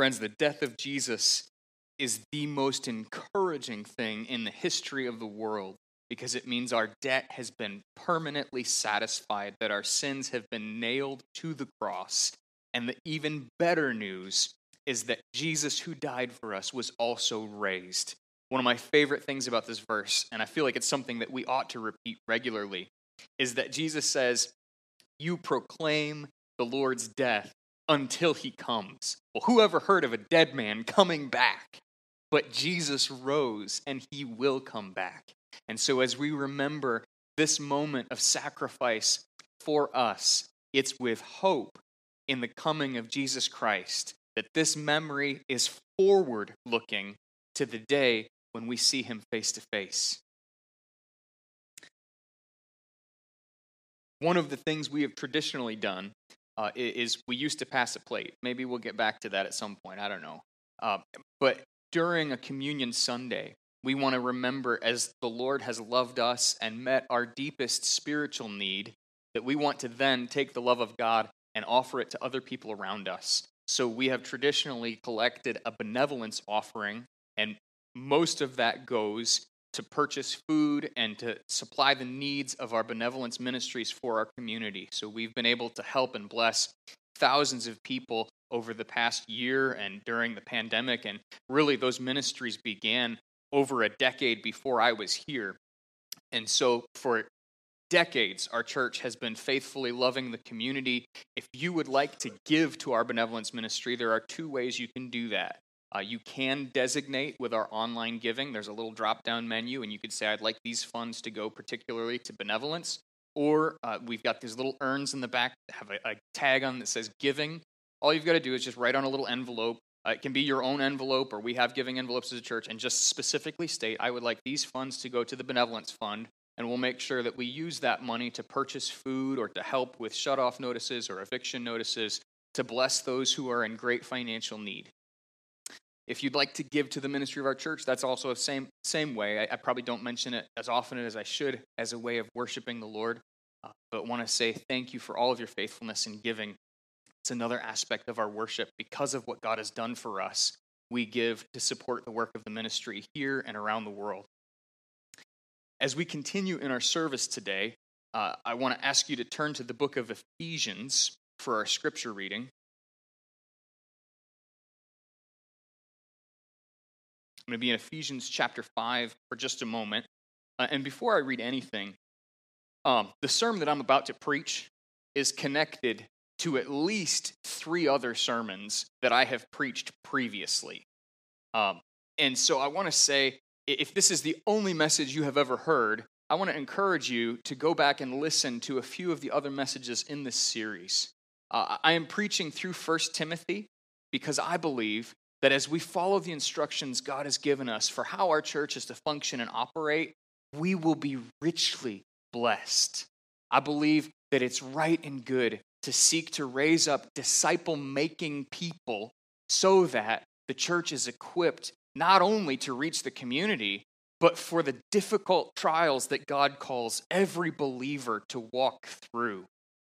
Friends, the death of Jesus is the most encouraging thing in the history of the world because it means our debt has been permanently satisfied, that our sins have been nailed to the cross. And the even better news is that Jesus, who died for us, was also raised. One of my favorite things about this verse, and I feel like it's something that we ought to repeat regularly, is that Jesus says, You proclaim the Lord's death until he comes. Well, who ever heard of a dead man coming back? But Jesus rose and he will come back. And so, as we remember this moment of sacrifice for us, it's with hope in the coming of Jesus Christ that this memory is forward looking to the day when we see him face to face. One of the things we have traditionally done uh, is we used to pass a plate. Maybe we'll get back to that at some point. I don't know. Uh, but during a communion Sunday, we want to remember as the Lord has loved us and met our deepest spiritual need, that we want to then take the love of God and offer it to other people around us. So we have traditionally collected a benevolence offering, and most of that goes to purchase food and to supply the needs of our benevolence ministries for our community. So we've been able to help and bless thousands of people over the past year and during the pandemic. And really, those ministries began over a decade before I was here. And so, for decades, our church has been faithfully loving the community. If you would like to give to our benevolence ministry, there are two ways you can do that. Uh, you can designate with our online giving. There's a little drop down menu, and you could say, I'd like these funds to go particularly to benevolence. Or uh, we've got these little urns in the back that have a, a tag on that says giving. All you've got to do is just write on a little envelope. Uh, it can be your own envelope, or we have giving envelopes as a church, and just specifically state, I would like these funds to go to the benevolence fund, and we'll make sure that we use that money to purchase food or to help with shut off notices or eviction notices to bless those who are in great financial need. If you'd like to give to the ministry of our church, that's also the same, same way. I, I probably don't mention it as often as I should as a way of worshiping the Lord, uh, but want to say thank you for all of your faithfulness in giving. It's another aspect of our worship because of what God has done for us. We give to support the work of the ministry here and around the world. As we continue in our service today, uh, I want to ask you to turn to the book of Ephesians for our scripture reading. I'm going to be in Ephesians chapter 5 for just a moment. Uh, and before I read anything, um, the sermon that I'm about to preach is connected to at least three other sermons that I have preached previously. Um, and so I want to say if this is the only message you have ever heard, I want to encourage you to go back and listen to a few of the other messages in this series. Uh, I am preaching through First Timothy because I believe that as we follow the instructions God has given us for how our church is to function and operate, we will be richly blessed. I believe that it's right and good to seek to raise up disciple making people so that the church is equipped not only to reach the community, but for the difficult trials that God calls every believer to walk through.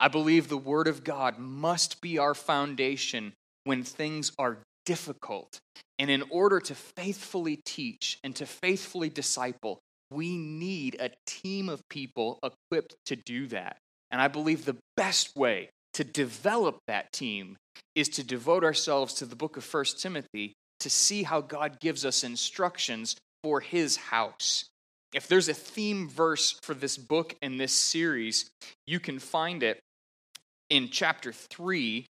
I believe the Word of God must be our foundation when things are difficult. And in order to faithfully teach and to faithfully disciple, we need a team of people equipped to do that. And I believe the best way to develop that team is to devote ourselves to the book of First Timothy to see how God gives us instructions for his house. If there's a theme verse for this book and this series, you can find it in chapter 3.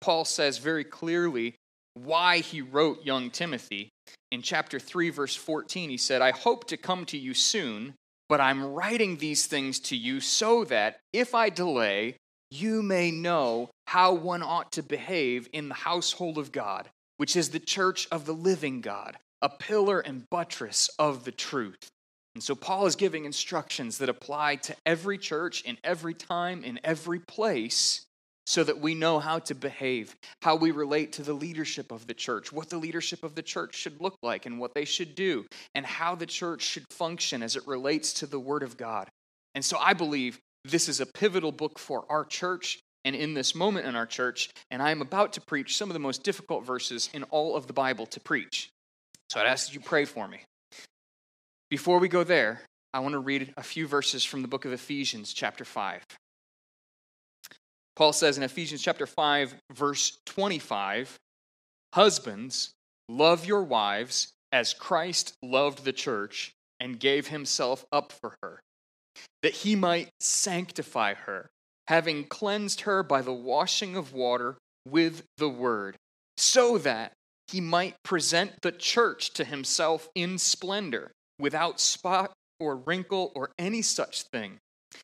Paul says very clearly why he wrote young Timothy. In chapter 3, verse 14, he said, I hope to come to you soon, but I'm writing these things to you so that if I delay, you may know how one ought to behave in the household of God, which is the church of the living God, a pillar and buttress of the truth. And so Paul is giving instructions that apply to every church in every time, in every place, so that we know how to behave, how we relate to the leadership of the church, what the leadership of the church should look like and what they should do, and how the church should function as it relates to the Word of God. And so I believe this is a pivotal book for our church and in this moment in our church, and I am about to preach some of the most difficult verses in all of the Bible to preach. So I'd ask that you pray for me. Before we go there, I want to read a few verses from the book of Ephesians, chapter 5. Paul says in Ephesians chapter 5, verse 25 Husbands, love your wives as Christ loved the church and gave himself up for her, that he might sanctify her, having cleansed her by the washing of water with the word, so that he might present the church to himself in splendor, without spot or wrinkle or any such thing,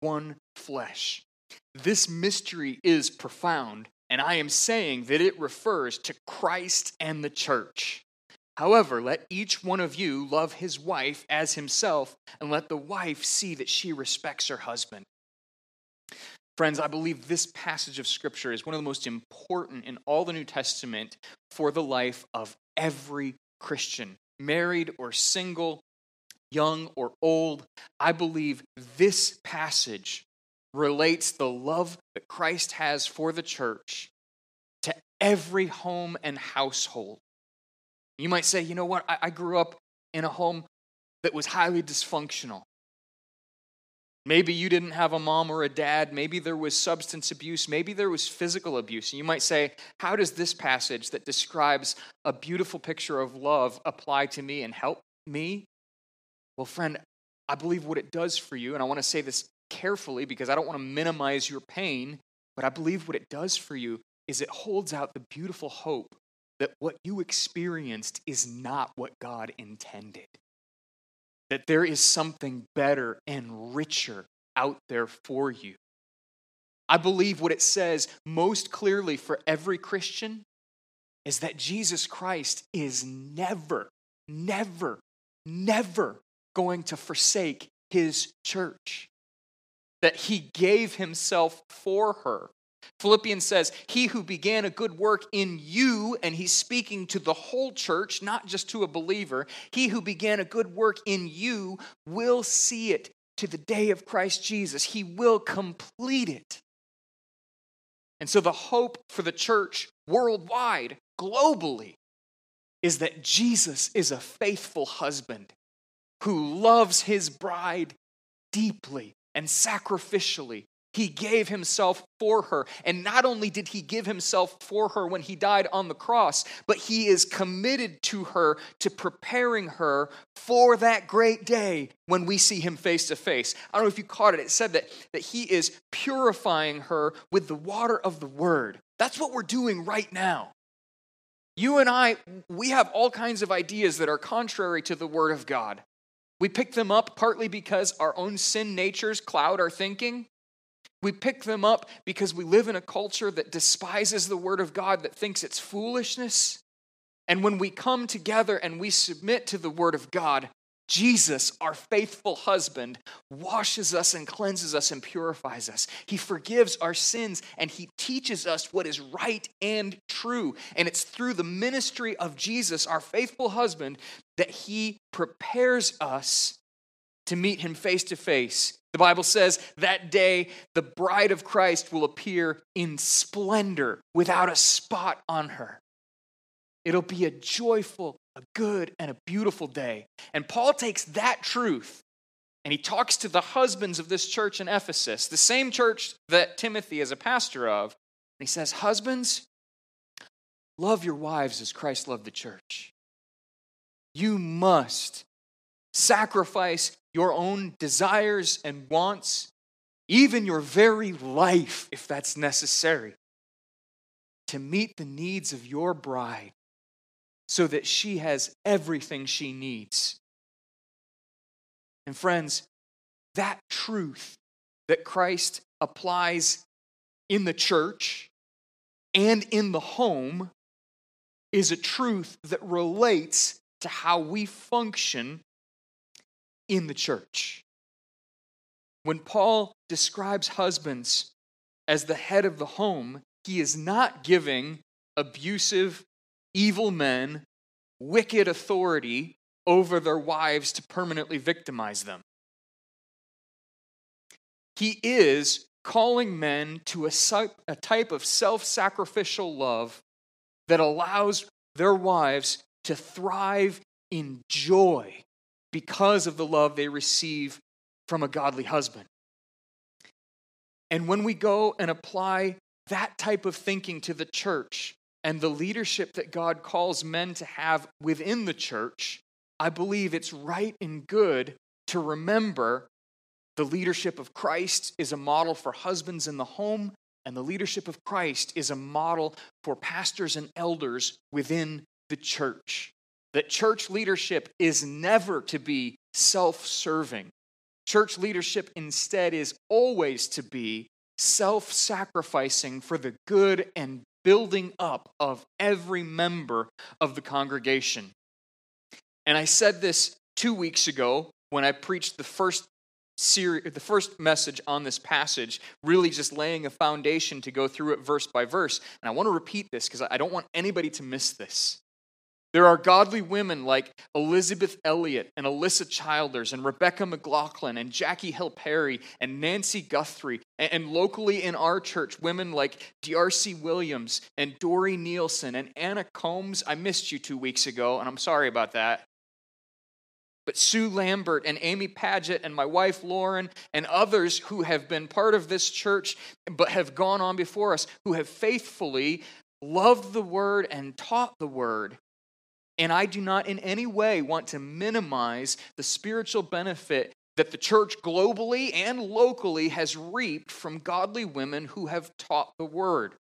one flesh. This mystery is profound, and I am saying that it refers to Christ and the church. However, let each one of you love his wife as himself, and let the wife see that she respects her husband. Friends, I believe this passage of Scripture is one of the most important in all the New Testament for the life of every Christian, married or single, young or old. I believe this passage relates the love that Christ has for the church to every home and household. You might say, you know what? I, I grew up in a home that was highly dysfunctional. Maybe you didn't have a mom or a dad. Maybe there was substance abuse. Maybe there was physical abuse. And you might say, How does this passage that describes a beautiful picture of love apply to me and help me? Well, friend, I believe what it does for you, and I want to say this carefully because I don't want to minimize your pain, but I believe what it does for you is it holds out the beautiful hope that what you experienced is not what God intended. That there is something better and richer out there for you. I believe what it says most clearly for every Christian is that Jesus Christ is never, never, never going to forsake his church. That he gave himself for her Philippians says, He who began a good work in you, and he's speaking to the whole church, not just to a believer, he who began a good work in you will see it to the day of Christ Jesus. He will complete it. And so the hope for the church worldwide, globally, is that Jesus is a faithful husband who loves his bride deeply and sacrificially he gave himself for her. And not only did he give himself for her when he died on the cross, but he is committed to her, to preparing her for that great day when we see him face to face. I don't know if you caught it. It said that, that he is purifying her with the water of the word. That's what we're doing right now. You and I, we have all kinds of ideas that are contrary to the word of God. We pick them up partly because our own sin natures cloud our thinking. We pick them up because we live in a culture that despises the Word of God, that thinks it's foolishness. And when we come together and we submit to the Word of God, Jesus, our faithful husband, washes us and cleanses us and purifies us. He forgives our sins and he teaches us what is right and true. And it's through the ministry of Jesus, our faithful husband, that he prepares us to meet him face to face the Bible says that day the bride of Christ will appear in splendor without a spot on her. It'll be a joyful, a good, and a beautiful day. And Paul takes that truth and he talks to the husbands of this church in Ephesus, the same church that Timothy is a pastor of. And he says, Husbands, love your wives as Christ loved the church. You must sacrifice your own desires and wants, even your very life, if that's necessary, to meet the needs of your bride so that she has everything she needs. And friends, that truth that Christ applies in the church and in the home is a truth that relates to how we function in the church. When Paul describes husbands as the head of the home, he is not giving abusive, evil men wicked authority over their wives to permanently victimize them. He is calling men to a, type of self sacrificial love that allows their wives to thrive in joy because of the love they receive from a godly husband. And when we go and apply that type of thinking to the church and the leadership that God calls men to have within the church, I believe it's right and good to remember the leadership of Christ is a model for husbands in the home, and the leadership of Christ is a model for pastors and elders within the church. That church leadership is never to be self serving. Church leadership instead is always to be self sacrificing for the good and building up of every member of the congregation. And I said this two weeks ago when I preached the first series, the first message on this passage, really just laying a foundation to go through it verse by verse. And I want to repeat this because I don't want anybody to miss this. There are godly women like Elisabeth Elliot and Alisa Childers and Rebecca McLaughlin and Jackie Hill Perry and Nancy Guthrie. And, and locally in our church, women like D.R.C. Williams and Dory Nielsen and Anna Combs. I missed you two weeks ago, and I'm sorry about that but Sue Lambert and Amy Paget and my wife Lauren and others who have been part of this church but have gone on before us, who have faithfully loved the word and taught the word. And I do not in any way want to minimize the spiritual benefit that the church globally and locally has reaped from godly women who have taught the word.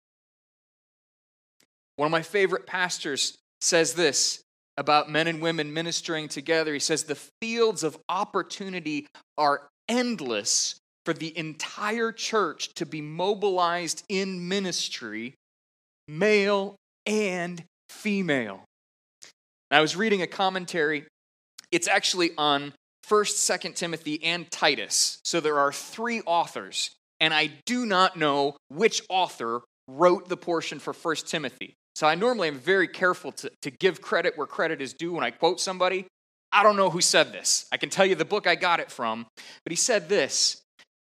One of my favorite pastors says this about men and women ministering together. He says, The fields of opportunity are endless for the entire church to be mobilized in ministry, male and female. I was reading a commentary. It's actually on 1st, 2nd Timothy, and Titus. So there are three authors, and I do not know which author wrote the portion for 1st Timothy. So I normally am very careful to, to give credit where credit is due when I quote somebody. I don't know who said this. I can tell you the book I got it from, but he said this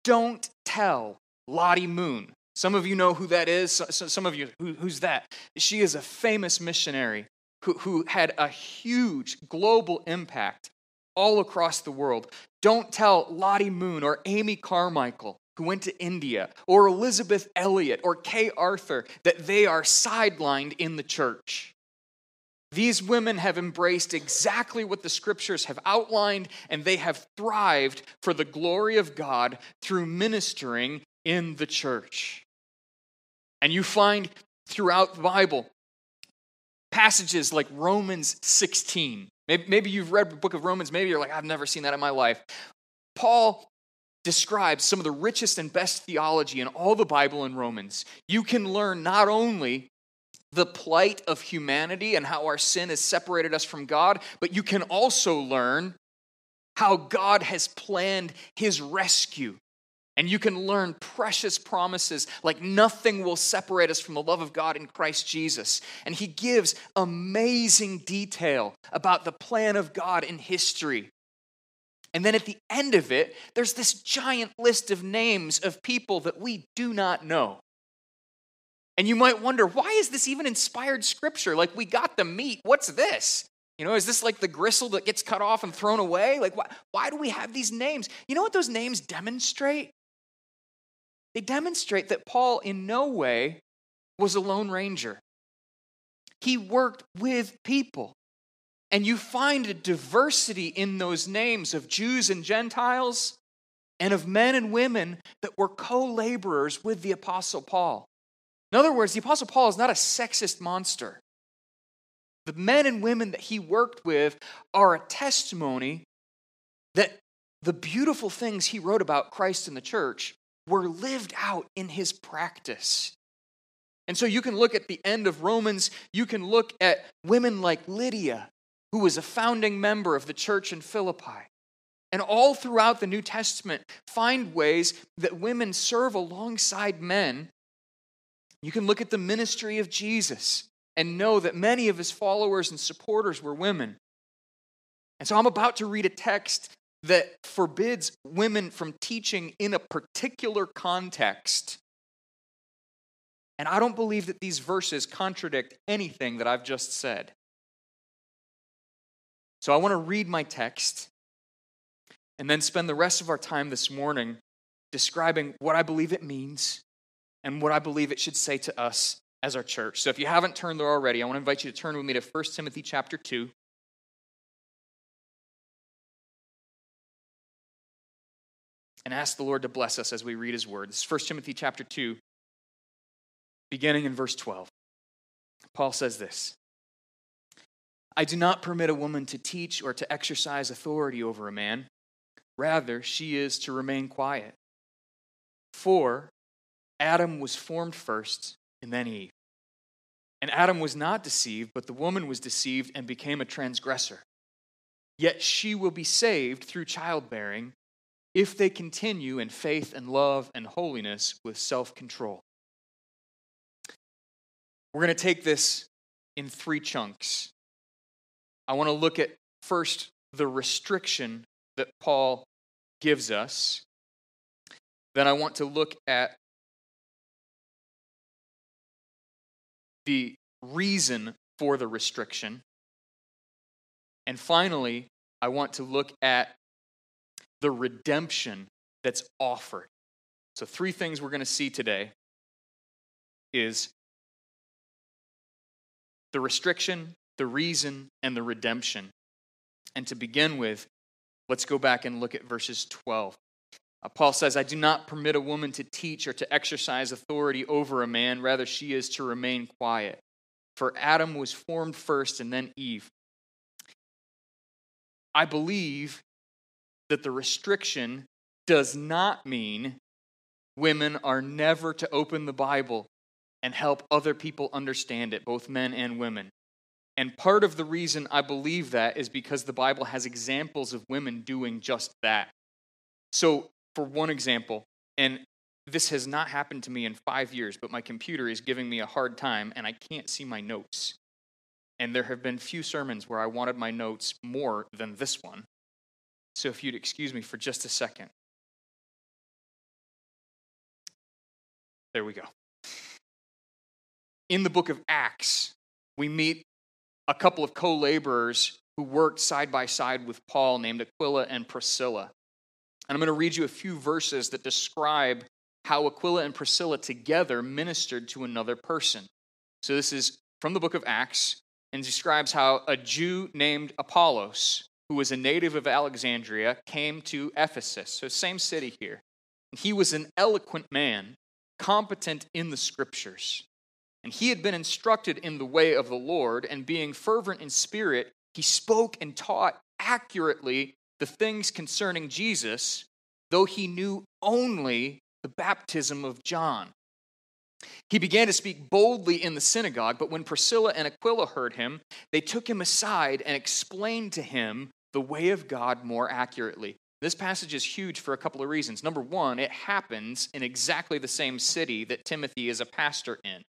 Don't tell Lottie Moon. Some of you know who that is. Some of you, who, who's that? She is a famous missionary who, who had a huge global impact all across the world. Don't tell Lottie Moon or Amy Carmichael who went to India, or Elisabeth Elliot, or Kay Arthur, that they are sidelined in the church. These women have embraced exactly what the scriptures have outlined, and they have thrived for the glory of God through ministering in the church. And you find throughout the Bible passages like Romans 16. Maybe, you've read the book of Romans, maybe you're like, I've never seen that in my life. Paul describes some of the richest and best theology in all the Bible in Romans. You can learn not only the plight of humanity and how our sin has separated us from God, but you can also learn how God has planned his rescue. And you can learn precious promises like nothing will separate us from the love of God in Christ Jesus. And he gives amazing detail about the plan of God in history and then at the end of it, there's this giant list of names of people that we do not know. And you might wonder, why is this even inspired scripture? Like, we got the meat. What's this? You know, is this like the gristle that gets cut off and thrown away? Like, why, why do we have these names? You know what those names demonstrate? They demonstrate that Paul, in no way, was a lone ranger. He worked with people. And you find a diversity in those names of Jews and Gentiles and of men and women that were co laborers with the Apostle Paul. In other words, the Apostle Paul is not a sexist monster. The men and women that he worked with are a testimony that the beautiful things he wrote about Christ and the church were lived out in his practice. And so you can look at the end of Romans, you can look at women like Lydia, who was a founding member of the church in Philippi. And all throughout the New Testament, find ways that women serve alongside men. You can look at the ministry of Jesus and know that many of his followers and supporters were women. And so I'm about to read a text that forbids women from teaching in a particular context. And I don't believe that these verses contradict anything that I've just said. So I want to read my text and then spend the rest of our time this morning describing what I believe it means and what I believe it should say to us as our church. So if you haven't turned there already, I want to invite you to turn with me to 1 Timothy chapter 2. And ask the Lord to bless us as we read his word. This is 1 Timothy chapter 2, beginning in verse 12. Paul says this I do not permit a woman to teach or to exercise authority over a man Rather, she is to remain quiet. For Adam was formed first, and then Eve. And Adam was not deceived, but the woman was deceived and became a transgressor. Yet she will be saved through childbearing if they continue in faith and love and holiness with self control. We're going to take this in three chunks. I want to look at first the restriction that Paul gives us, then I want to look at the reason for the restriction. And finally, I want to look at the redemption that's offered. So, three things we're going to see today is the restriction, the reason, and the redemption. And to begin with, Let's go back and look at verses 12. Uh, Paul says, I do not permit a woman to teach or to exercise authority over a man, rather, she is to remain quiet. For Adam was formed first and then Eve. I believe that the restriction does not mean women are never to open the Bible and help other people understand it, both men and women. And part of the reason I believe that is because the Bible has examples of women doing just that. So, for one example, and this has not happened to me in five years, but my computer is giving me a hard time and I can't see my notes. And there have been few sermons where I wanted my notes more than this one. So, if you'd excuse me for just a second. There we go. In the book of Acts, we meet a couple of co laborers who worked side by side with Paul named Aquila and Priscilla. And I'm going to read you a few verses that describe how Aquila and Priscilla together ministered to another person. So this is from the book of Acts and describes how a Jew named Apollos, who was a native of Alexandria, came to Ephesus. So, same city here. He was an eloquent man, competent in the scriptures. And he had been instructed in the way of the Lord, and being fervent in spirit, he spoke and taught accurately the things concerning Jesus, though he knew only the baptism of John. He began to speak boldly in the synagogue, but when Priscilla and Aquila heard him, they took him aside and explained to him the way of God more accurately. This passage is huge for a couple of reasons. Number one, it happens in exactly the same city that Timothy is a pastor in.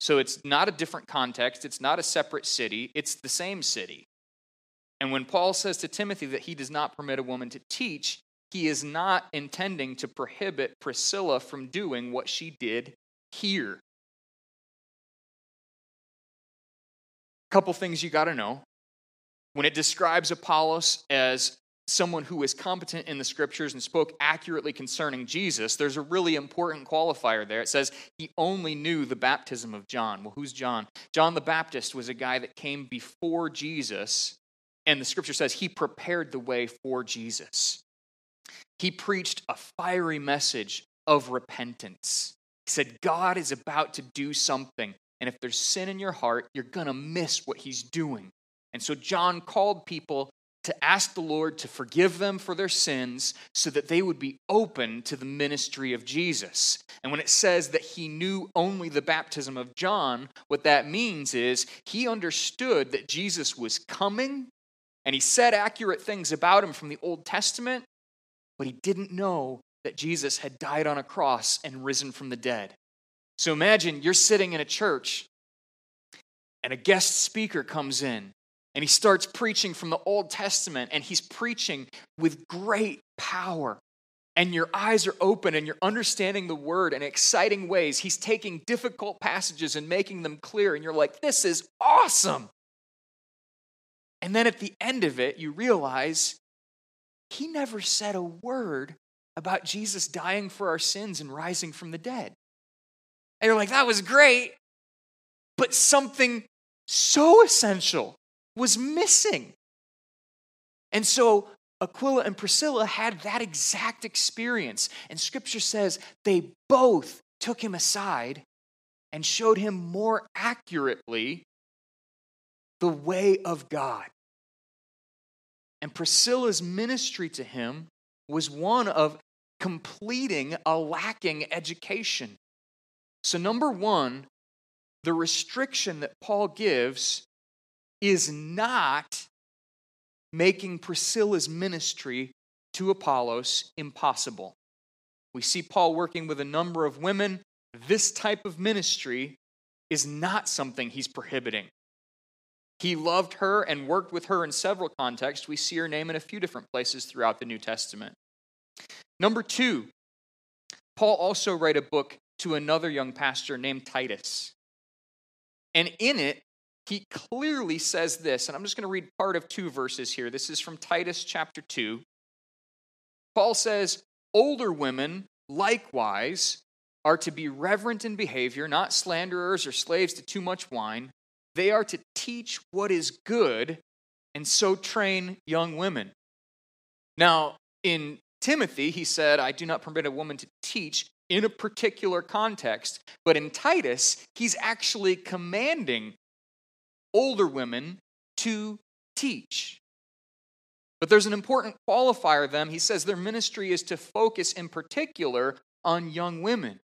So it's not a different context, it's not a separate city, it's the same city. And when Paul says to Timothy that he does not permit a woman to teach, he is not intending to prohibit Priscilla from doing what she did here. A couple things you got to know. When it describes Apollos as someone who is competent in the scriptures and spoke accurately concerning Jesus, there's a really important qualifier there. It says he only knew the baptism of John. Well, who's John? John the Baptist was a guy that came before Jesus, and the scripture says he prepared the way for Jesus. He preached a fiery message of repentance. He said, God is about to do something, and if there's sin in your heart, you're going to miss what he's doing. And so John called people to ask the Lord to forgive them for their sins so that they would be open to the ministry of Jesus. And when it says that he knew only the baptism of John, what that means is he understood that Jesus was coming and he said accurate things about him from the Old Testament, but he didn't know that Jesus had died on a cross and risen from the dead. So imagine you're sitting in a church and a guest speaker comes in and he starts preaching from the Old Testament, and he's preaching with great power. And your eyes are open and you're understanding the word in exciting ways. He's taking difficult passages and making them clear, and you're like, this is awesome. And then at the end of it, you realize he never said a word about Jesus dying for our sins and rising from the dead. And you're like, that was great, but something so essential was missing. And so Aquila and Priscilla had that exact experience. And scripture says they both took him aside and showed him more accurately the way of God. And Priscilla's ministry to him was one of completing a lacking education. So, number one, the restriction that Paul gives is not making Priscilla's ministry to Apollos impossible. We see Paul working with a number of women. This type of ministry is not something he's prohibiting. He loved her and worked with her in several contexts. We see her name in a few different places throughout the New Testament. Number two, Paul also wrote a book to another young pastor named Titus. And in it, he clearly says this, and I'm just going to read part of two verses here. This is from Titus chapter 2. Paul says, Older women likewise are to be reverent in behavior, not slanderers or slaves to too much wine. They are to teach what is good and so train young women. Now, in Timothy, he said, I do not permit a woman to teach in a particular context. But in Titus, he's actually commanding older women to teach. But there's an important qualifier them. He says their ministry is to focus in particular on young women.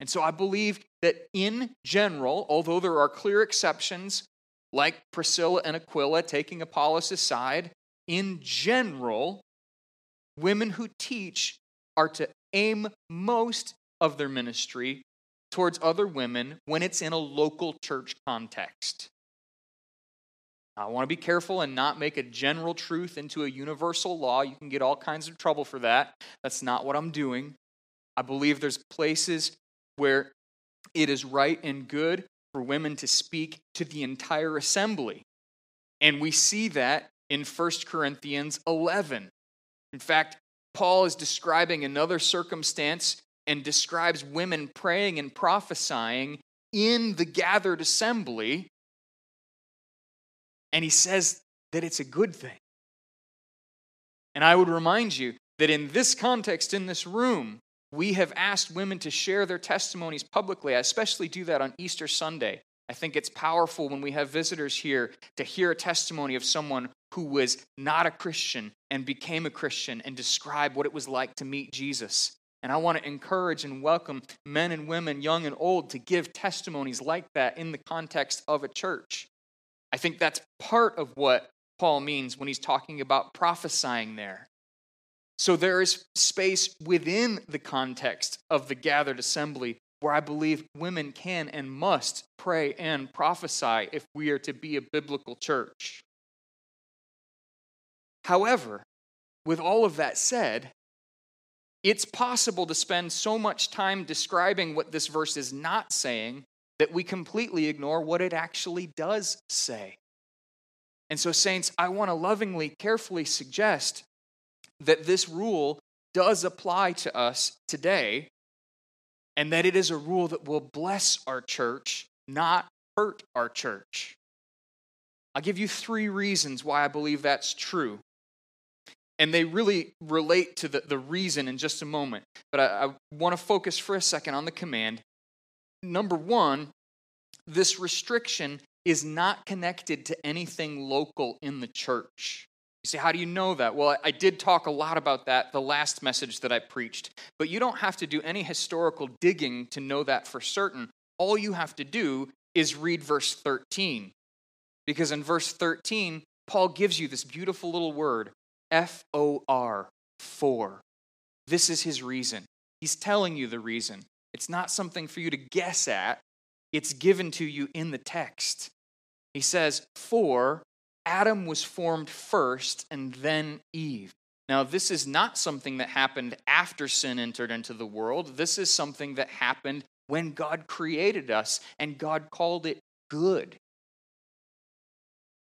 And so I believe that in general, although there are clear exceptions, like Priscilla and Aquila taking Apollos aside, in general, women who teach are to aim most of their ministry towards other women when it's in a local church context. I want to be careful and not make a general truth into a universal law. You can get all kinds of trouble for that. That's not what I'm doing. I believe there's places where it is right and good for women to speak to the entire assembly. And we see that in 1 Corinthians 11. In fact, Paul is describing another circumstance and describes women praying and prophesying in the gathered assembly and he says that it's a good thing. And I would remind you that in this context, in this room, we have asked women to share their testimonies publicly. I especially do that on Easter Sunday. I think it's powerful when we have visitors here to hear a testimony of someone who was not a Christian and became a Christian and describe what it was like to meet Jesus. And I want to encourage and welcome men and women, young and old, to give testimonies like that in the context of a church. I think that's part of what Paul means when he's talking about prophesying there. So there is space within the context of the gathered assembly where I believe women can and must pray and prophesy if we are to be a biblical church. However, with all of that said, it's possible to spend so much time describing what this verse is not saying that we completely ignore what it actually does say. And so, saints, I want to lovingly, carefully suggest that this rule does apply to us today, and that it is a rule that will bless our church, not hurt our church. I'll give you three reasons why I believe that's true. And they really relate to the, the reason in just a moment. But I, I want to focus for a second on the command number one, this restriction is not connected to anything local in the church. You say, how do you know that? Well, I did talk a lot about that the last message that I preached, but you don't have to do any historical digging to know that for certain. All you have to do is read verse 13. Because in verse 13, Paul gives you this beautiful little word, F O R, for. This is his reason. He's telling you the reason. It's not something for you to guess at, it's given to you in the text. He says, For Adam was formed first and then Eve. Now, this is not something that happened after sin entered into the world. This is something that happened when God created us and God called it good.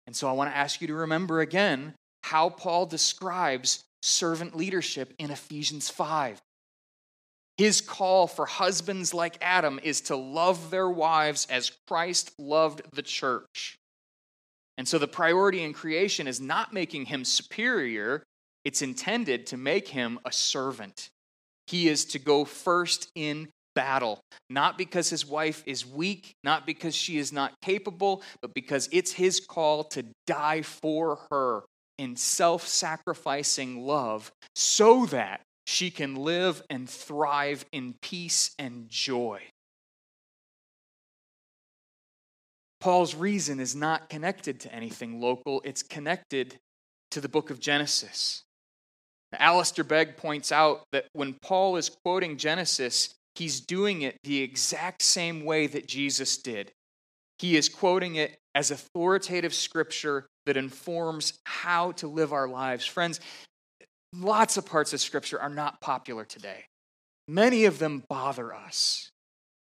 And so I want to ask you to remember again how Paul describes servant leadership in Ephesians 5. His call for husbands like Adam is to love their wives as Christ loved the church. And so the priority in creation is not making him superior, it's intended to make him a servant. He is to go first in battle, not because his wife is weak, not because she is not capable, but because it's his call to die for her in self sacrificing love so that she can live and thrive in peace and joy. Paul's reason is not connected to anything local, it's connected to the book of Genesis. Alistair Begg points out that when Paul is quoting Genesis, he's doing it the exact same way that Jesus did. He is quoting it as authoritative scripture that informs how to live our lives. Friends, lots of parts of scripture are not popular today. Many of them bother us.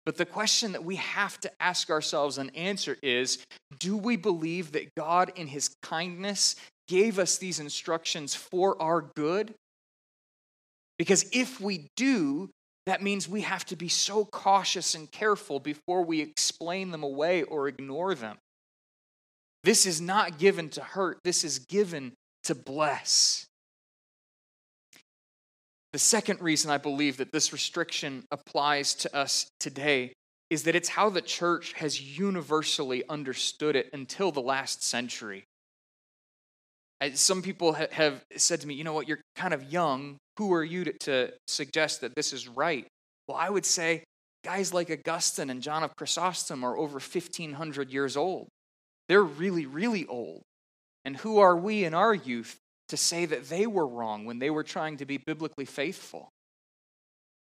But the question that we have to ask ourselves and answer is do we believe that God, in his kindness, gave us these instructions for our good? Because if we do, that means we have to be so cautious and careful before we explain them away or ignore them. This is not given to hurt, this is given to bless. The second reason I believe that this restriction applies to us today is that it's how the church has universally understood it until the last century. Some people have said to me, you know what, you're kind of young. Who are you to, suggest that this is right? Well, I would say guys like Augustine and John of Chrysostom are over 1,500 years old. They're really, really old. And who are we in our youth to say that they were wrong when they were trying to be biblically faithful.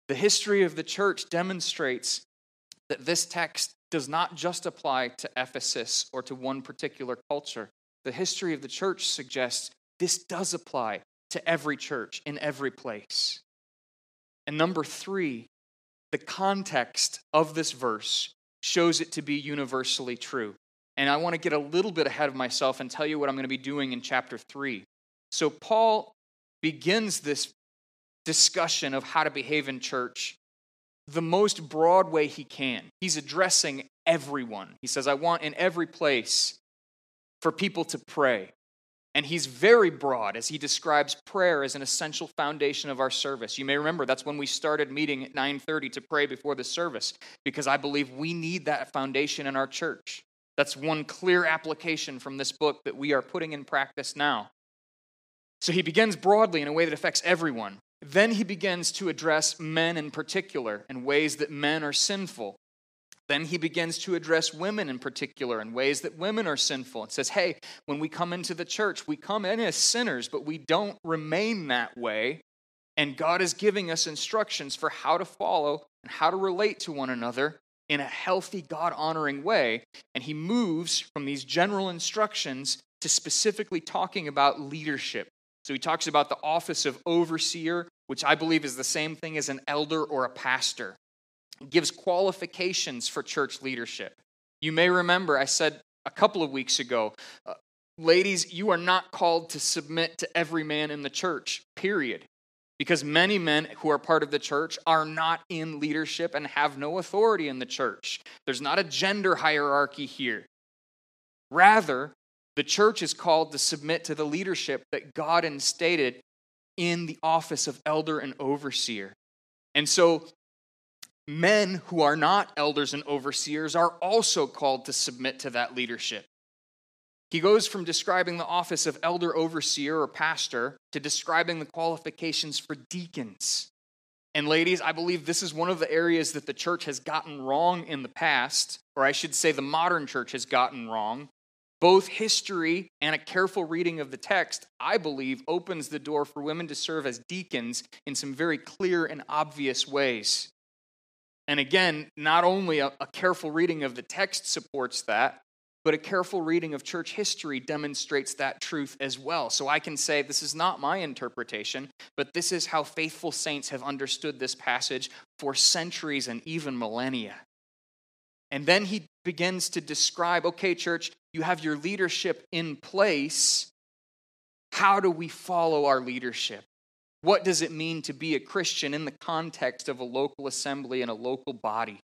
The history of the church demonstrates that this text does not just apply to Ephesus or to one particular culture. The history of the church suggests this does apply to every church in every place. And number three, the context of this verse shows it to be universally true. And I want to get a little bit ahead of myself and tell you what I'm going to be doing in chapter 3. So Paul begins this discussion of how to behave in church the most broad way he can. He's addressing everyone. He says, I want in every place for people to pray. And he's very broad as he describes prayer as an essential foundation of our service. You may remember that's when we started meeting at 9:30 to pray before the service because I believe we need that foundation in our church. That's one clear application from this book that we are putting in practice now. So he begins broadly in a way that affects everyone. Then he begins to address men in particular in ways that men are sinful. Then he begins to address women in particular in ways that women are sinful and says, hey, when we come into the church, we come in as sinners, but we don't remain that way. And God is giving us instructions for how to follow and how to relate to one another in a healthy, God honoring way. And he moves from these general instructions to specifically talking about leadership so he talks about the office of overseer, which I believe is the same thing as an elder or a pastor. He gives qualifications for church leadership. You may remember I said a couple of weeks ago, uh, ladies, you are not called to submit to every man in the church, period. Because many men who are part of the church are not in leadership and have no authority in the church. There's not a gender hierarchy here. Rather, the church is called to submit to the leadership that God instated in the office of elder and overseer. And so, men who are not elders and overseers are also called to submit to that leadership. He goes from describing the office of elder overseer or pastor to describing the qualifications for deacons. And ladies, I believe this is one of the areas that the church has gotten wrong in the past, or I should say the modern church has gotten wrong. Both history and a careful reading of the text, I believe, opens the door for women to serve as deacons in some very clear and obvious ways. And again, not only a, a careful reading of the text supports that, but a careful reading of church history demonstrates that truth as well. So I can say this is not my interpretation, but this is how faithful saints have understood this passage for centuries and even millennia. And then he begins to describe okay, church, you have your leadership in place. How do we follow our leadership? What does it mean to be a Christian in the context of a local assembly and a local body?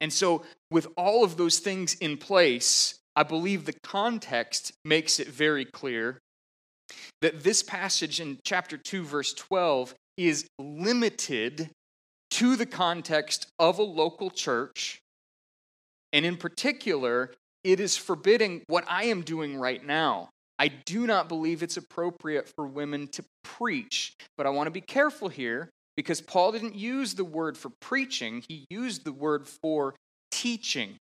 And so, with all of those things in place, I believe the context makes it very clear that this passage in chapter 2, verse 12, is limited to the context of a local church. And in particular, it is forbidding what I am doing right now. I do not believe it's appropriate for women to preach, but I want to be careful here because Paul didn't use the word for preaching, he used the word for teaching.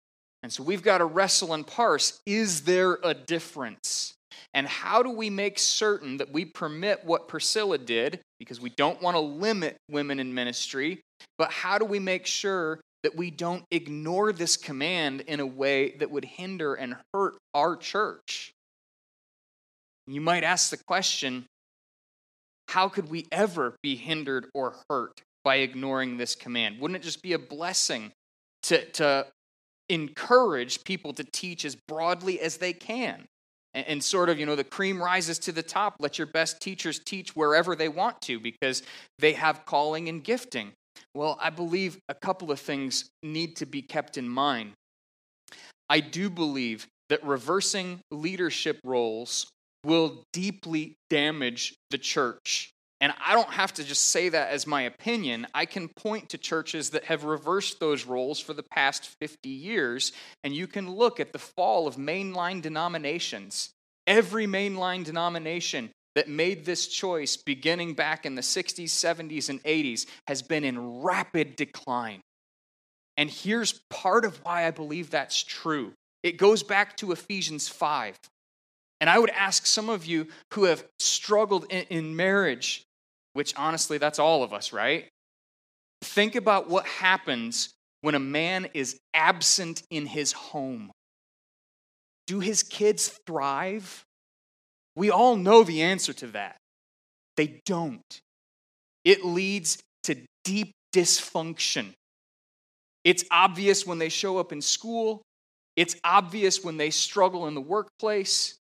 And so we've got to wrestle and parse is there a difference? And how do we make certain that we permit what Priscilla did? Because we don't want to limit women in ministry, but how do we make sure that we don't ignore this command in a way that would hinder and hurt our church? You might ask the question how could we ever be hindered or hurt by ignoring this command? Wouldn't it just be a blessing to, to encourage people to teach as broadly as they can? And, and sort of, you know, the cream rises to the top. Let your best teachers teach wherever they want to because they have calling and gifting. Well, I believe a couple of things need to be kept in mind. I do believe that reversing leadership roles will deeply damage the church. And I don't have to just say that as my opinion. I can point to churches that have reversed those roles for the past 50 years, and you can look at the fall of mainline denominations. Every mainline denomination that made this choice beginning back in the 60s, 70s, and 80s has been in rapid decline. And here's part of why I believe that's true it goes back to Ephesians 5. And I would ask some of you who have struggled in, in marriage, which honestly, that's all of us, right? Think about what happens when a man is absent in his home. Do his kids thrive? We all know the answer to that. They don't. It leads to deep dysfunction. It's obvious when they show up in school, it's obvious when they struggle in the workplace,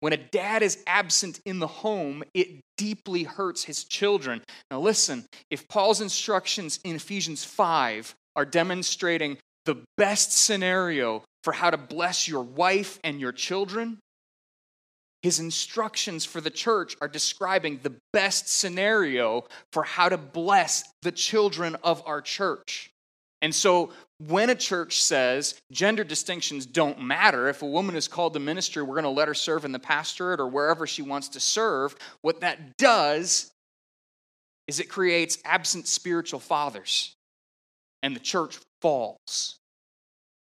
when a dad is absent in the home, it deeply hurts his children. Now, listen, if Paul's instructions in Ephesians 5 are demonstrating the best scenario for how to bless your wife and your children, his instructions for the church are describing the best scenario for how to bless the children of our church. And so when a church says gender distinctions don't matter, if a woman is called to ministry, we're going to let her serve in the pastorate or wherever she wants to serve, what that does is it creates absent spiritual fathers, and the church falls.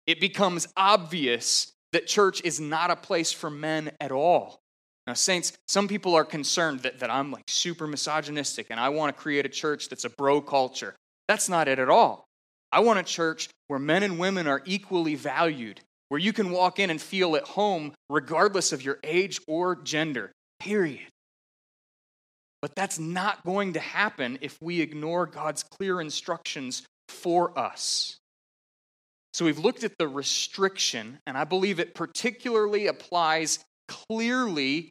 It becomes obvious that church is not a place for men at all. Now, saints, some people are concerned that, that I'm like super misogynistic and I want to create a church that's a bro culture. That's not it at all. I want a church where men and women are equally valued, where you can walk in and feel at home regardless of your age or gender, period. But that's not going to happen if we ignore God's clear instructions for us. So we've looked at the restriction, and I believe it particularly applies clearly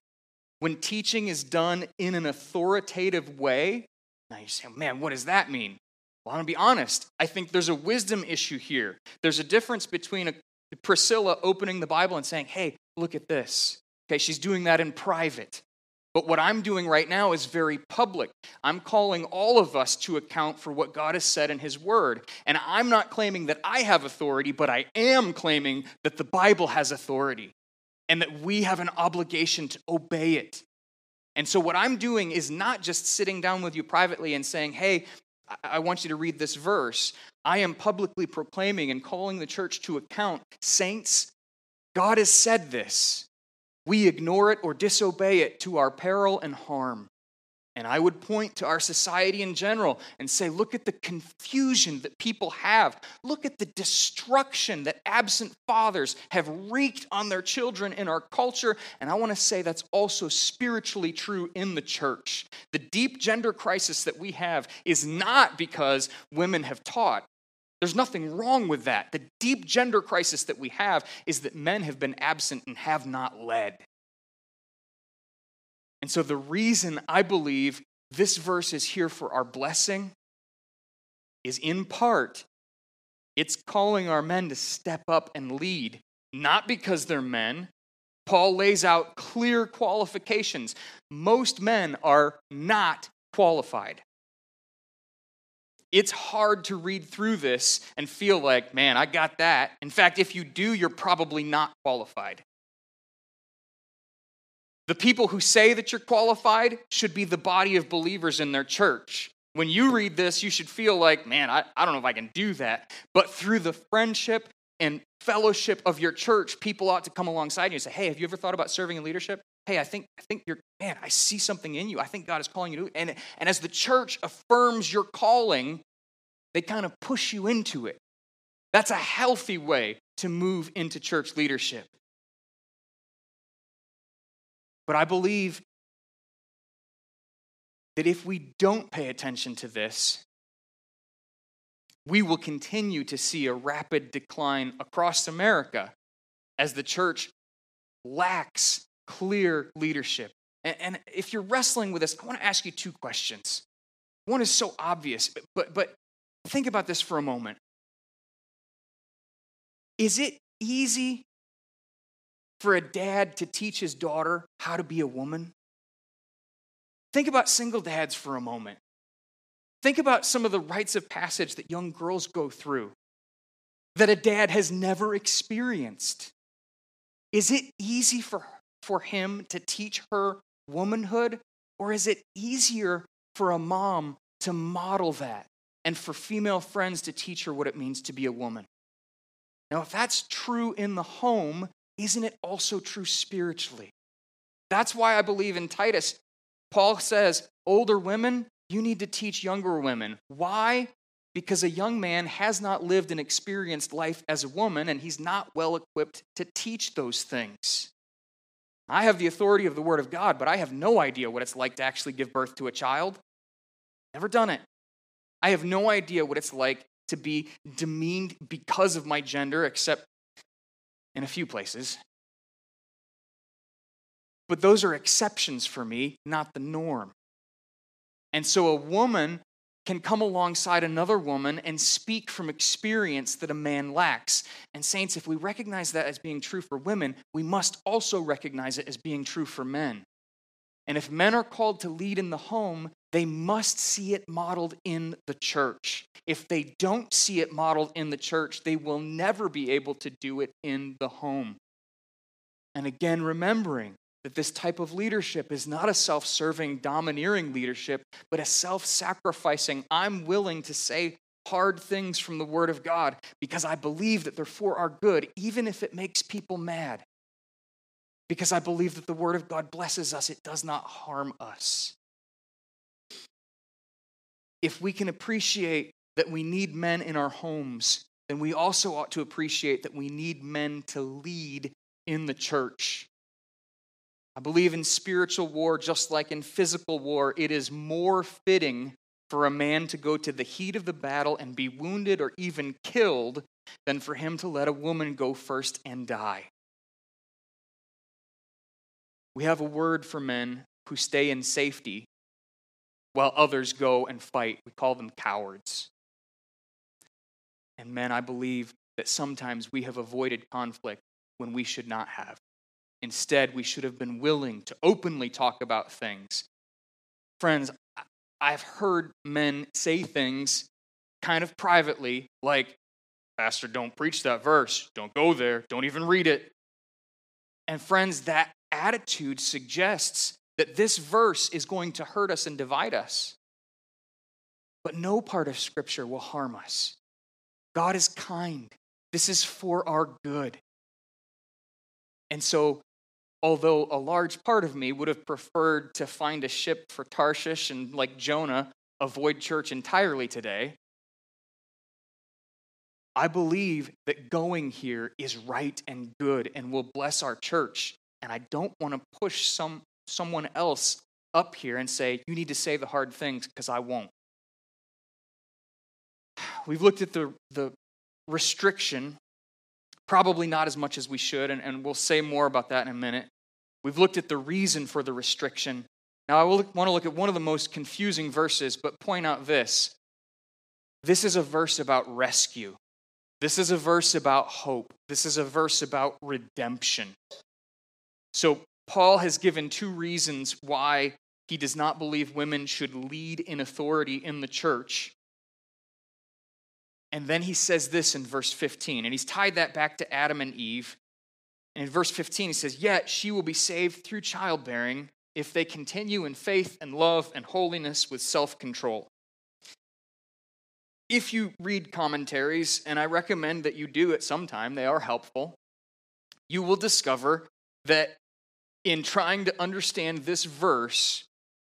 when teaching is done in an authoritative way. Now you say, man, what does that mean? Well, I'm going to be honest. I think there's a wisdom issue here. There's a difference between a, Priscilla opening the Bible and saying, hey, look at this. Okay, she's doing that in private. But what I'm doing right now is very public. I'm calling all of us to account for what God has said in His Word. And I'm not claiming that I have authority, but I am claiming that the Bible has authority. And that we have an obligation to obey it. And so, what I'm doing is not just sitting down with you privately and saying, hey, I want you to read this verse. I am publicly proclaiming and calling the church to account. Saints, God has said this. We ignore it or disobey it to our peril and harm. And I would point to our society in general and say, look at the confusion that people have. Look at the destruction that absent fathers have wreaked on their children in our culture. And I want to say that's also spiritually true in the church. The deep gender crisis that we have is not because women have taught. There's nothing wrong with that. The deep gender crisis that we have is that men have been absent and have not led. And so, the reason I believe this verse is here for our blessing is in part, it's calling our men to step up and lead, not because they're men. Paul lays out clear qualifications. Most men are not qualified. It's hard to read through this and feel like, man, I got that. In fact, if you do, you're probably not qualified. The people who say that you're qualified should be the body of believers in their church. When you read this, you should feel like, man, I, I don't know if I can do that. But through the friendship and fellowship of your church, people ought to come alongside you and say, hey, have you ever thought about serving in leadership? Hey, I think, I think you're, man, I see something in you. I think God is calling you to. And, and as the church affirms your calling, they kind of push you into it. That's a healthy way to move into church leadership. But I believe that if we don't pay attention to this, we will continue to see a rapid decline across America as the church lacks clear leadership. And, and, if you're wrestling with this, I want to ask you two questions. One is so obvious, but, but think about this for a moment. Is it easy for a dad to teach his daughter how to be a woman? Think about single dads for a moment. Think about some of the rites of passage that young girls go through that a dad has never experienced. Is it easy for, for him to teach her womanhood, or is it easier for a mom to model that and for female friends to teach her what it means to be a woman? Now, if that's true in the home, isn't it also true spiritually? That's why I believe in Titus, Paul says, older women, you need to teach younger women. Why? Because a young man has not lived and experienced life as a woman, and he's not well equipped to teach those things. I have the authority of the Word of God, but I have no idea what it's like to actually give birth to a child. Never done it. I have no idea what it's like to be demeaned because of my gender, except in a few places. But those are exceptions for me, not the norm. And so a woman can come alongside another woman and speak from experience that a man lacks. And, saints, if we recognize that as being true for women, we must also recognize it as being true for men. And if men are called to lead in the home, they must see it modeled in the church. If they don't see it modeled in the church, they will never be able to do it in the home. And again, remembering that this type of leadership is not a self serving, domineering leadership, but a self sacrificing, I'm willing to say hard things from the Word of God because I believe that they're for our good, even if it makes people mad because I believe that the Word of God blesses us, it does not harm us. If we can appreciate that we need men in our homes, then we also ought to appreciate that we need men to lead in the church. I believe in spiritual war, just like in physical war, it is more fitting for a man to go to the heat of the battle and be wounded or even killed than for him to let a woman go first and die. We have a word for men who stay in safety while others go and fight. We call them cowards. And men, I believe that sometimes we have avoided conflict when we should not have. Instead, we should have been willing to openly talk about things. Friends, I've heard men say things kind of privately, like, Pastor, don't preach that verse. Don't go there. Don't even read it. And friends, that attitude suggests that this verse is going to hurt us and divide us. But no part of Scripture will harm us. God is kind. This is for our good. And so, although a large part of me would have preferred to find a ship for Tarshish and, like Jonah, avoid church entirely today, I believe that going here is right and good and will bless our church. And I don't want to push some, someone else up here and say, you need to say the hard things because I won't. We've looked at the, the restriction, probably not as much as we should, and, and we'll say more about that in a minute. We've looked at the reason for the restriction. Now, I want to look at one of the most confusing verses, but point out this. This is a verse about rescue. This is a verse about hope. This is a verse about redemption. So, Paul has given two reasons why he does not believe women should lead in authority in the church. And then he says this in verse 15, and he's tied that back to Adam and Eve. And in verse 15, he says, Yet she will be saved through childbearing if they continue in faith and love and holiness with self control if you read commentaries, and I recommend that you do at some time, they are helpful, you will discover that in trying to understand this verse,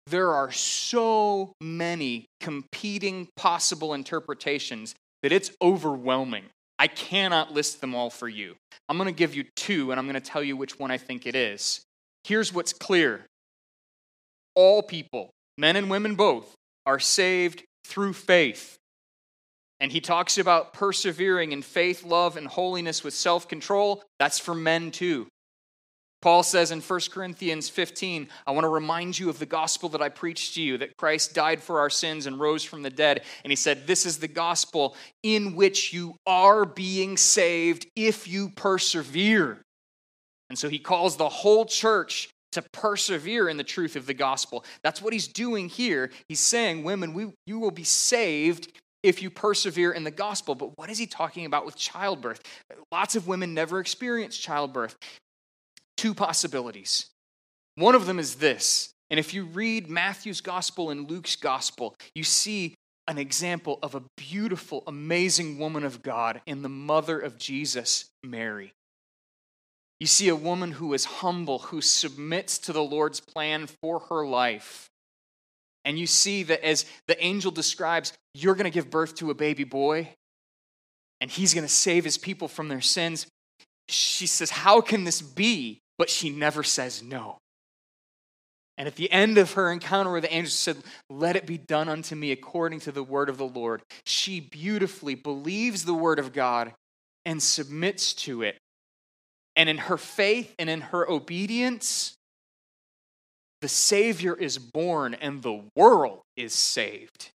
there are so many competing possible interpretations that it's overwhelming. I cannot list them all for you. I'm going to give you two, and I'm going to tell you which one I think it is. Here's what's clear all people, men and women both, are saved through faith. And he talks about persevering in faith, love, and holiness with self control. That's for men too. Paul says in 1 Corinthians 15, I want to remind you of the gospel that I preached to you, that Christ died for our sins and rose from the dead. And he said, This is the gospel in which you are being saved if you persevere. And so he calls the whole church to persevere in the truth of the gospel. That's what he's doing here. He's saying, Women, we, you will be saved if you persevere in the gospel. But what is he talking about with childbirth? Lots of women never experience childbirth. Two possibilities. One of them is this. And if you read Matthew's gospel and Luke's gospel, you see an example of a beautiful, amazing woman of God in the mother of Jesus, Mary. You see a woman who is humble, who submits to the Lord's plan for her life. And you see that as the angel describes, you're going to give birth to a baby boy, and he's going to save his people from their sins. She says, How can this be? But she never says no. And at the end of her encounter with the angel, said, Let it be done unto me according to the word of the Lord. She beautifully believes the word of God and submits to it. And in her faith and in her obedience, the Savior is born and the world is saved.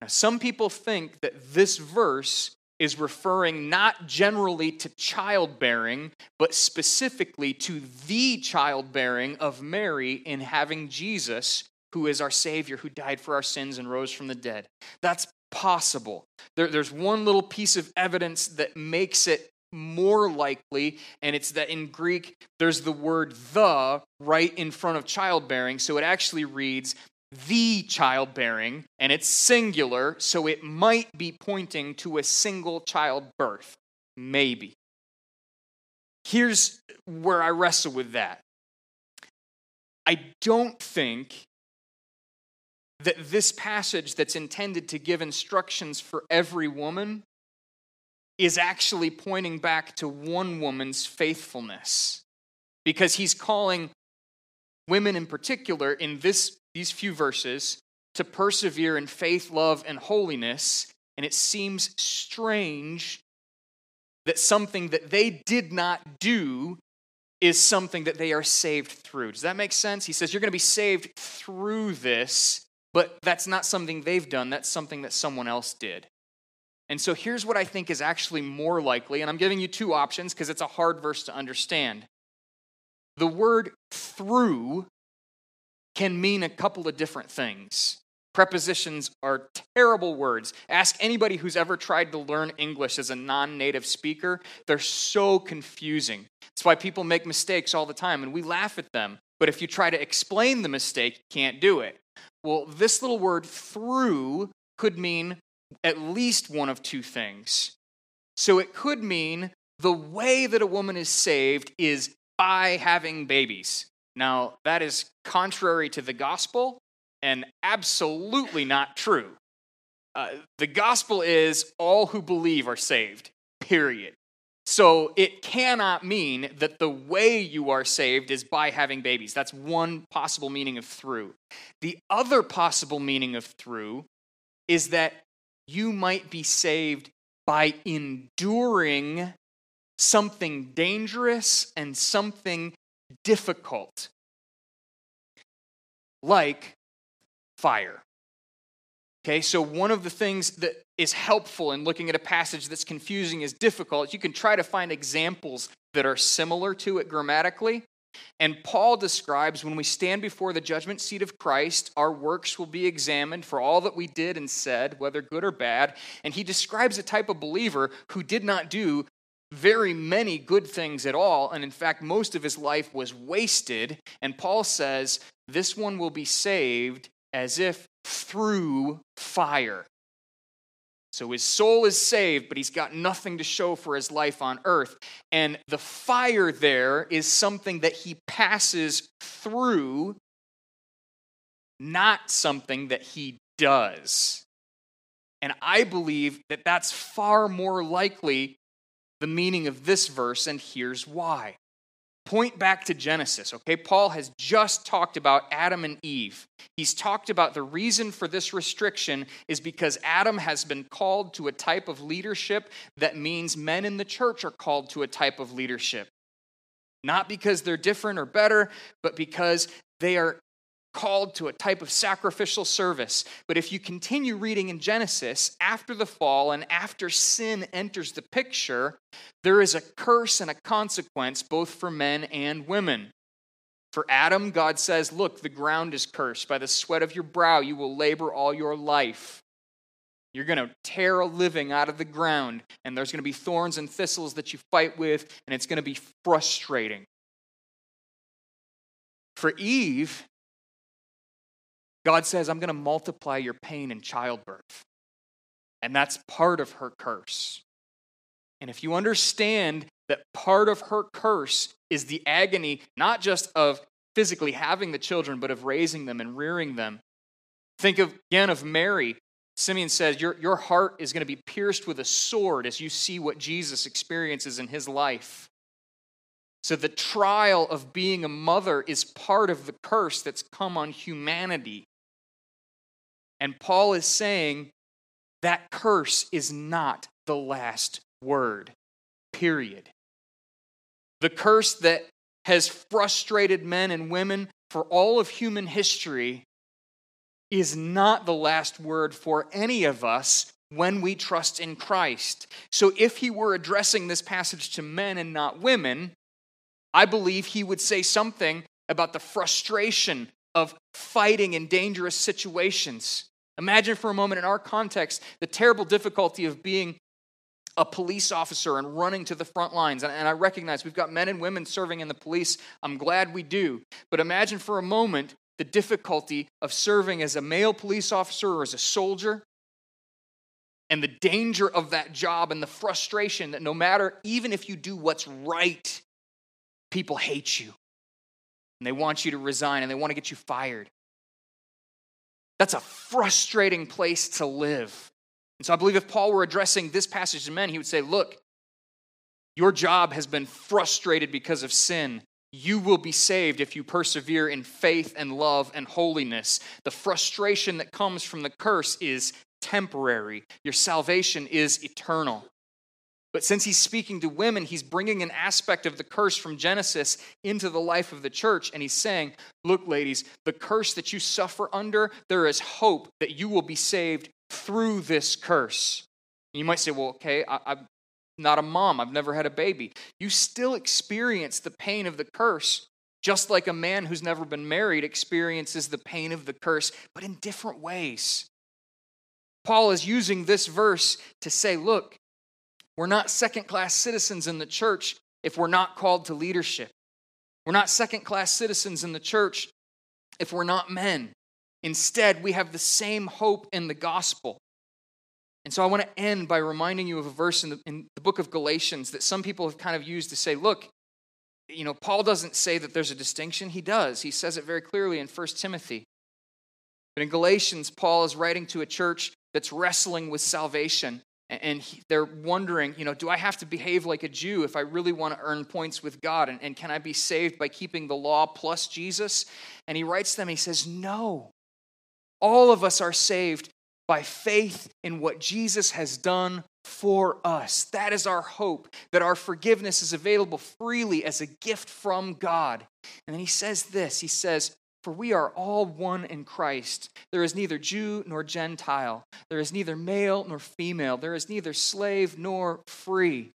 Now, some people think that this verse is referring not generally to childbearing, but specifically to the childbearing of Mary in having Jesus, who is our Savior, who died for our sins and rose from the dead. That's possible. There, there's one little piece of evidence that makes it more likely, and it's that in Greek there's the word the right in front of childbearing, so it actually reads the childbearing, and it's singular, so it might be pointing to a single childbirth. Maybe. Here's where I wrestle with that. I don't think that this passage that's intended to give instructions for every woman is actually pointing back to one woman's faithfulness because he's calling women in particular in this, these few verses to persevere in faith, love, and holiness. And it seems strange that something that they did not do is something that they are saved through. Does that make sense? He says, You're going to be saved through this, but that's not something they've done, that's something that someone else did. And so here's what I think is actually more likely, and I'm giving you two options because it's a hard verse to understand. The word through can mean a couple of different things. Prepositions are terrible words. Ask anybody who's ever tried to learn English as a non native speaker. They're so confusing. That's why people make mistakes all the time, and we laugh at them. But if you try to explain the mistake, you can't do it. Well, this little word through could mean at least one of two things. So it could mean the way that a woman is saved is by having babies. Now, that is contrary to the gospel and absolutely not true. Uh, the gospel is all who believe are saved, period. So it cannot mean that the way you are saved is by having babies. That's one possible meaning of through. The other possible meaning of through is that you might be saved by enduring something dangerous and something difficult, like fire. Okay, so one of the things that is helpful in looking at a passage that's confusing is difficult. You can try to find examples that are similar to it grammatically. And Paul describes when we stand before the judgment seat of Christ, our works will be examined for all that we did and said, whether good or bad. And he describes a type of believer who did not do very many good things at all. And in fact, most of his life was wasted. And Paul says, This one will be saved as if through fire. So his soul is saved, but he's got nothing to show for his life on earth. And the fire there is something that he passes through, not something that he does. And I believe that that's far more likely the meaning of this verse, and here's why point back to Genesis, okay? Paul has just talked about Adam and Eve. He's talked about the reason for this restriction is because Adam has been called to a type of leadership that means men in the church are called to a type of leadership. Not because they're different or better, but because they are called to a type of sacrificial service. But if you continue reading in Genesis, after the fall and after sin enters the picture, there is a curse and a consequence both for men and women. For Adam, God says, Look, the ground is cursed. By the sweat of your brow, you will labor all your life. You're going to tear a living out of the ground, and there's going to be thorns and thistles that you fight with, and it's going to be frustrating. For Eve, God says, I'm going to multiply your pain in childbirth. And that's part of her curse. And if you understand that part of her curse is the agony, not just of physically having the children, but of raising them and rearing them, think of, again of Mary. Simeon says, your, your heart is going to be pierced with a sword as you see what Jesus experiences in his life. So, the trial of being a mother is part of the curse that's come on humanity. And Paul is saying that curse is not the last word, period. The curse that has frustrated men and women for all of human history is not the last word for any of us when we trust in Christ. So if he were addressing this passage to men and not women, I believe he would say something about the frustration of fighting in dangerous situations. Imagine for a moment in our context the terrible difficulty of being a police officer and running to the front lines. And, I recognize we've got men and women serving in the police. I'm glad we do. But imagine for a moment the difficulty of serving as a male police officer or as a soldier and the danger of that job and the frustration that no matter, even if you do what's right, people hate you and they want you to resign and they want to get you fired. That's a frustrating place to live. And so I believe if Paul were addressing this passage to men, he would say, Look, your job has been frustrated because of sin. You will be saved if you persevere in faith and love and holiness. The frustration that comes from the curse is temporary, your salvation is eternal. But since he's speaking to women, he's bringing an aspect of the curse from Genesis into the life of the church. And he's saying, Look, ladies, the curse that you suffer under, there is hope that you will be saved through this curse. And you might say, Well, okay, I, I'm not a mom, I've never had a baby. You still experience the pain of the curse just like a man who's never been married experiences the pain of the curse, but in different ways. Paul is using this verse to say, look, we're not second class citizens in the church if we're not called to leadership. We're not second class citizens in the church if we're not men. Instead, we have the same hope in the gospel. And so I want to end by reminding you of a verse in the, in the book of Galatians that some people have kind of used to say, look, you know, Paul doesn't say that there's a distinction. He does. He says it very clearly in 1 Timothy. But in Galatians, Paul is writing to a church that's wrestling with salvation. And he, they're wondering, you know, do I have to behave like a Jew if I really want to earn points with God? And, and can I be saved by keeping the law plus Jesus? And he writes them, he says, no. All of us are saved by faith in what Jesus has done for us. That is our hope, that our forgiveness is available freely as a gift from God. And then he says this He says, For we are all one in Christ. There is neither Jew nor Gentile, there is neither male nor female, there is neither slave nor free.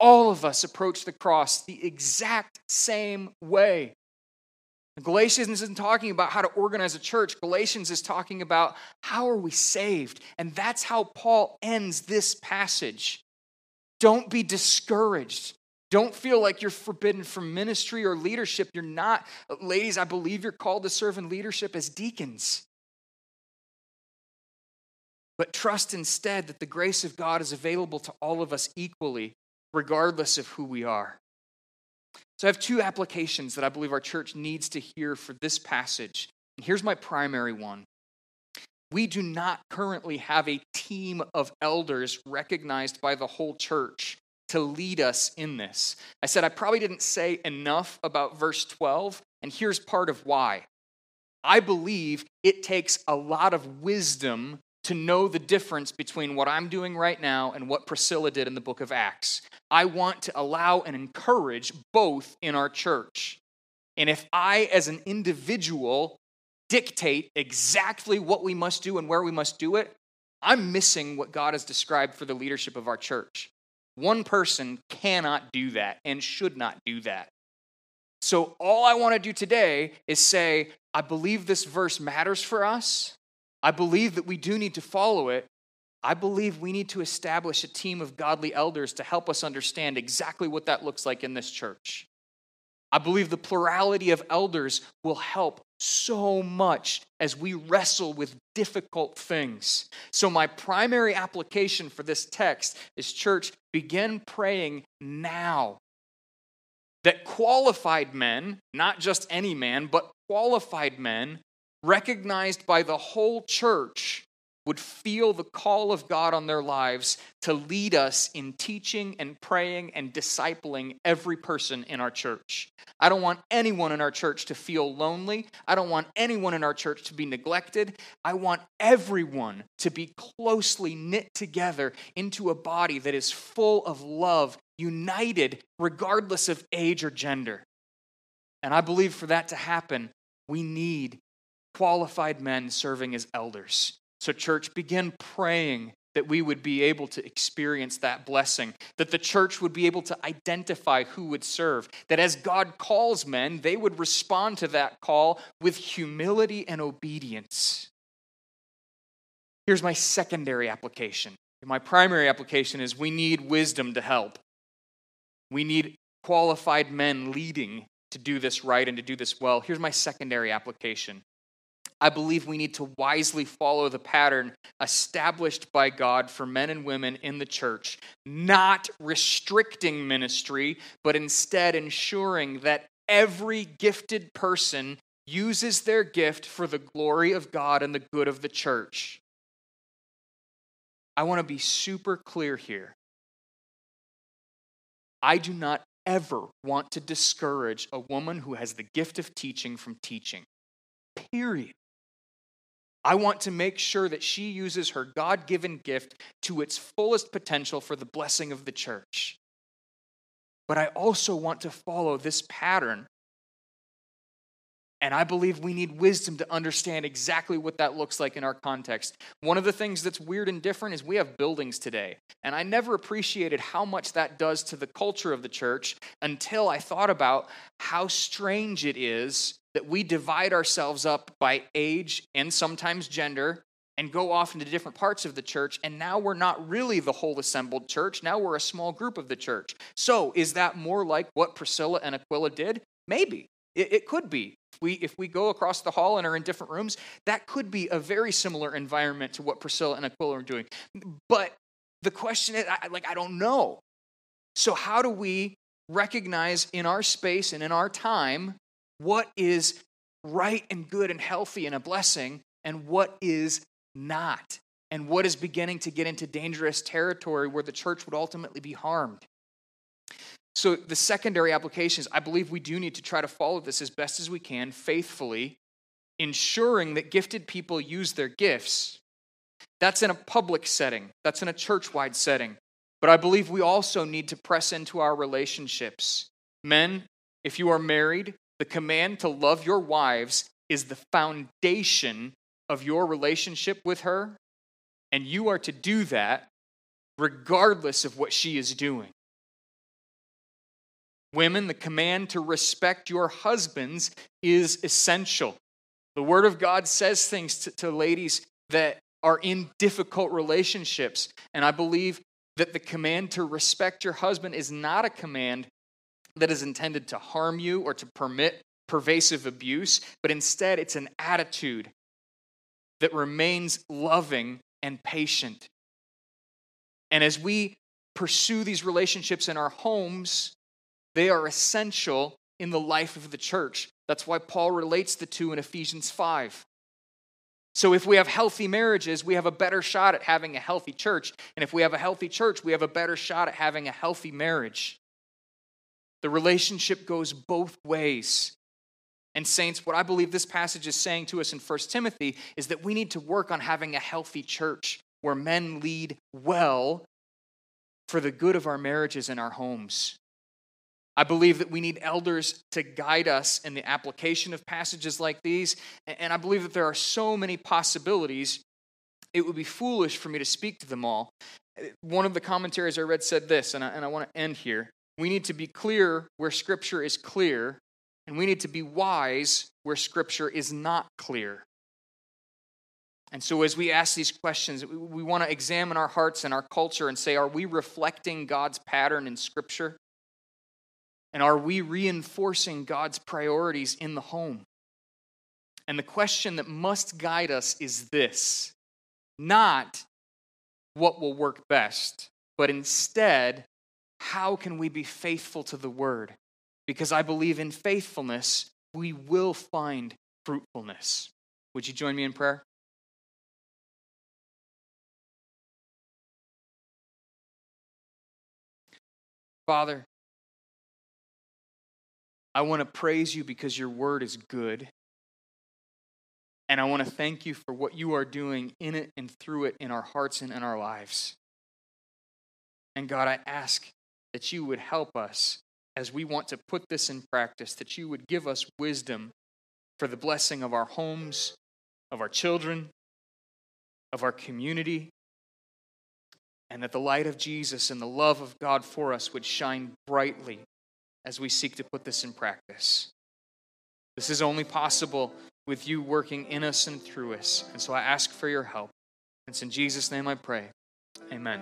All of us approach the cross the exact same way. Galatians isn't talking about how to organize a church. Galatians is talking about how are we saved. And that's how Paul ends this passage. Don't be discouraged. Don't feel like you're forbidden from ministry or leadership. You're not. Ladies, I believe you're called to serve in leadership as deacons. But trust instead that the grace of God is available to all of us equally, regardless of who we are. So I have two applications that I believe our church needs to hear for this passage. And here's my primary one. We do not currently have a team of elders recognized by the whole church to lead us in this. I said I probably didn't say enough about verse 12, and here's part of why. I believe it takes a lot of wisdom to know the difference between what I'm doing right now and what Priscilla did in the book of Acts. I want to allow and encourage both in our church. And if I, as an individual, dictate exactly what we must do and where we must do it, I'm missing what God has described for the leadership of our church. One person cannot do that and should not do that. So, all I want to do today is say, I believe this verse matters for us. I believe that we do need to follow it. I believe we need to establish a team of godly elders to help us understand exactly what that looks like in this church. I believe the plurality of elders will help so much as we wrestle with difficult things. So, my primary application for this text is church, begin praying now that qualified men, not just any man, but qualified men, recognized by the whole church, would feel the call of God on their lives to lead us in teaching and praying and discipling every person in our church. I don't want anyone in our church to feel lonely. I don't want anyone in our church to be neglected. I want everyone to be closely knit together into a body that is full of love, united regardless of age or gender. And I believe for that to happen, we need qualified men serving as elders. So, church, begin praying that we would be able to experience that blessing, that the church would be able to identify who would serve, that as God calls men, they would respond to that call with humility and obedience. Here's my secondary application. My primary application is we need wisdom to help. We need qualified men leading to do this right and to do this well. Here's my secondary application I believe we need to wisely follow the pattern established by God for men and women in the church, not restricting ministry, but instead ensuring that every gifted person uses their gift for the glory of God and the good of the church. I want to be super clear here. I do not ever want to discourage a woman who has the gift of teaching from teaching. Period. I want to make sure that she uses her God given gift to its fullest potential for the blessing of the church. But I also want to follow this pattern And I believe we need wisdom to understand exactly what that looks like in our context. One of the things that's weird and different is we have buildings today. And I never appreciated how much that does to the culture of the church until I thought about how strange it is that we divide ourselves up by age and sometimes gender and go off into different parts of the church. And now we're not really the whole assembled church. Now we're a small group of the church. So is that more like what Priscilla and Aquila did? Maybe. It, could be. We, if we go across the hall and are in different rooms, that could be a very similar environment to what Priscilla and Aquila are doing. But the question is, I, like, I don't know. So, how do we recognize in our space and in our time what is right and good and healthy and a blessing and what is not? And what is beginning to get into dangerous territory where the church would ultimately be harmed? So, the secondary applications, I believe we do need to try to follow this as best as we can, faithfully, ensuring that gifted people use their gifts. That's in a public setting, that's in a church wide setting. But I believe we also need to press into our relationships. Men, if you are married, the command to love your wives is the foundation of your relationship with her. And you are to do that regardless of what she is doing. Women, the command to respect your husbands is essential. The Word of God says things to, to, ladies that are in difficult relationships. And I believe that the command to respect your husband is not a command that is intended to harm you or to permit pervasive abuse, but instead it's an attitude that remains loving and patient. And as we pursue these relationships in our homes, they are essential in the life of the church. That's why Paul relates the two in Ephesians 5. So, if we have healthy marriages, we have a better shot at having a healthy church. And if we have a healthy church, we have a better shot at having a healthy marriage. The relationship goes both ways. And, saints, what I believe this passage is saying to us in 1 Timothy is that we need to work on having a healthy church where men lead well for the good of our marriages and our homes. I believe that we need elders to guide us in the application of passages like these. And I believe that there are so many possibilities, it would be foolish for me to speak to them all. One of the commentaries I read said this, and I, and I want to end here. We need to be clear where Scripture is clear, and we need to be wise where Scripture is not clear. And so, as we ask these questions, we want to examine our hearts and our culture and say, are we reflecting God's pattern in Scripture? And are we reinforcing God's priorities in the home? And the question that must guide us is this not what will work best, but instead, how can we be faithful to the word? Because I believe in faithfulness, we will find fruitfulness. Would you join me in prayer? Father, I want to praise you because your word is good. And I want to thank you for what you are doing in it and through it in our hearts and in our lives. And God, I ask that you would help us as we want to put this in practice, that you would give us wisdom for the blessing of our homes, of our children, of our community, and that the light of Jesus and the love of God for us would shine brightly as we seek to put this in practice. This is only possible with you working in us and through us. And so I ask for your help. It's in Jesus' name I pray. Amen.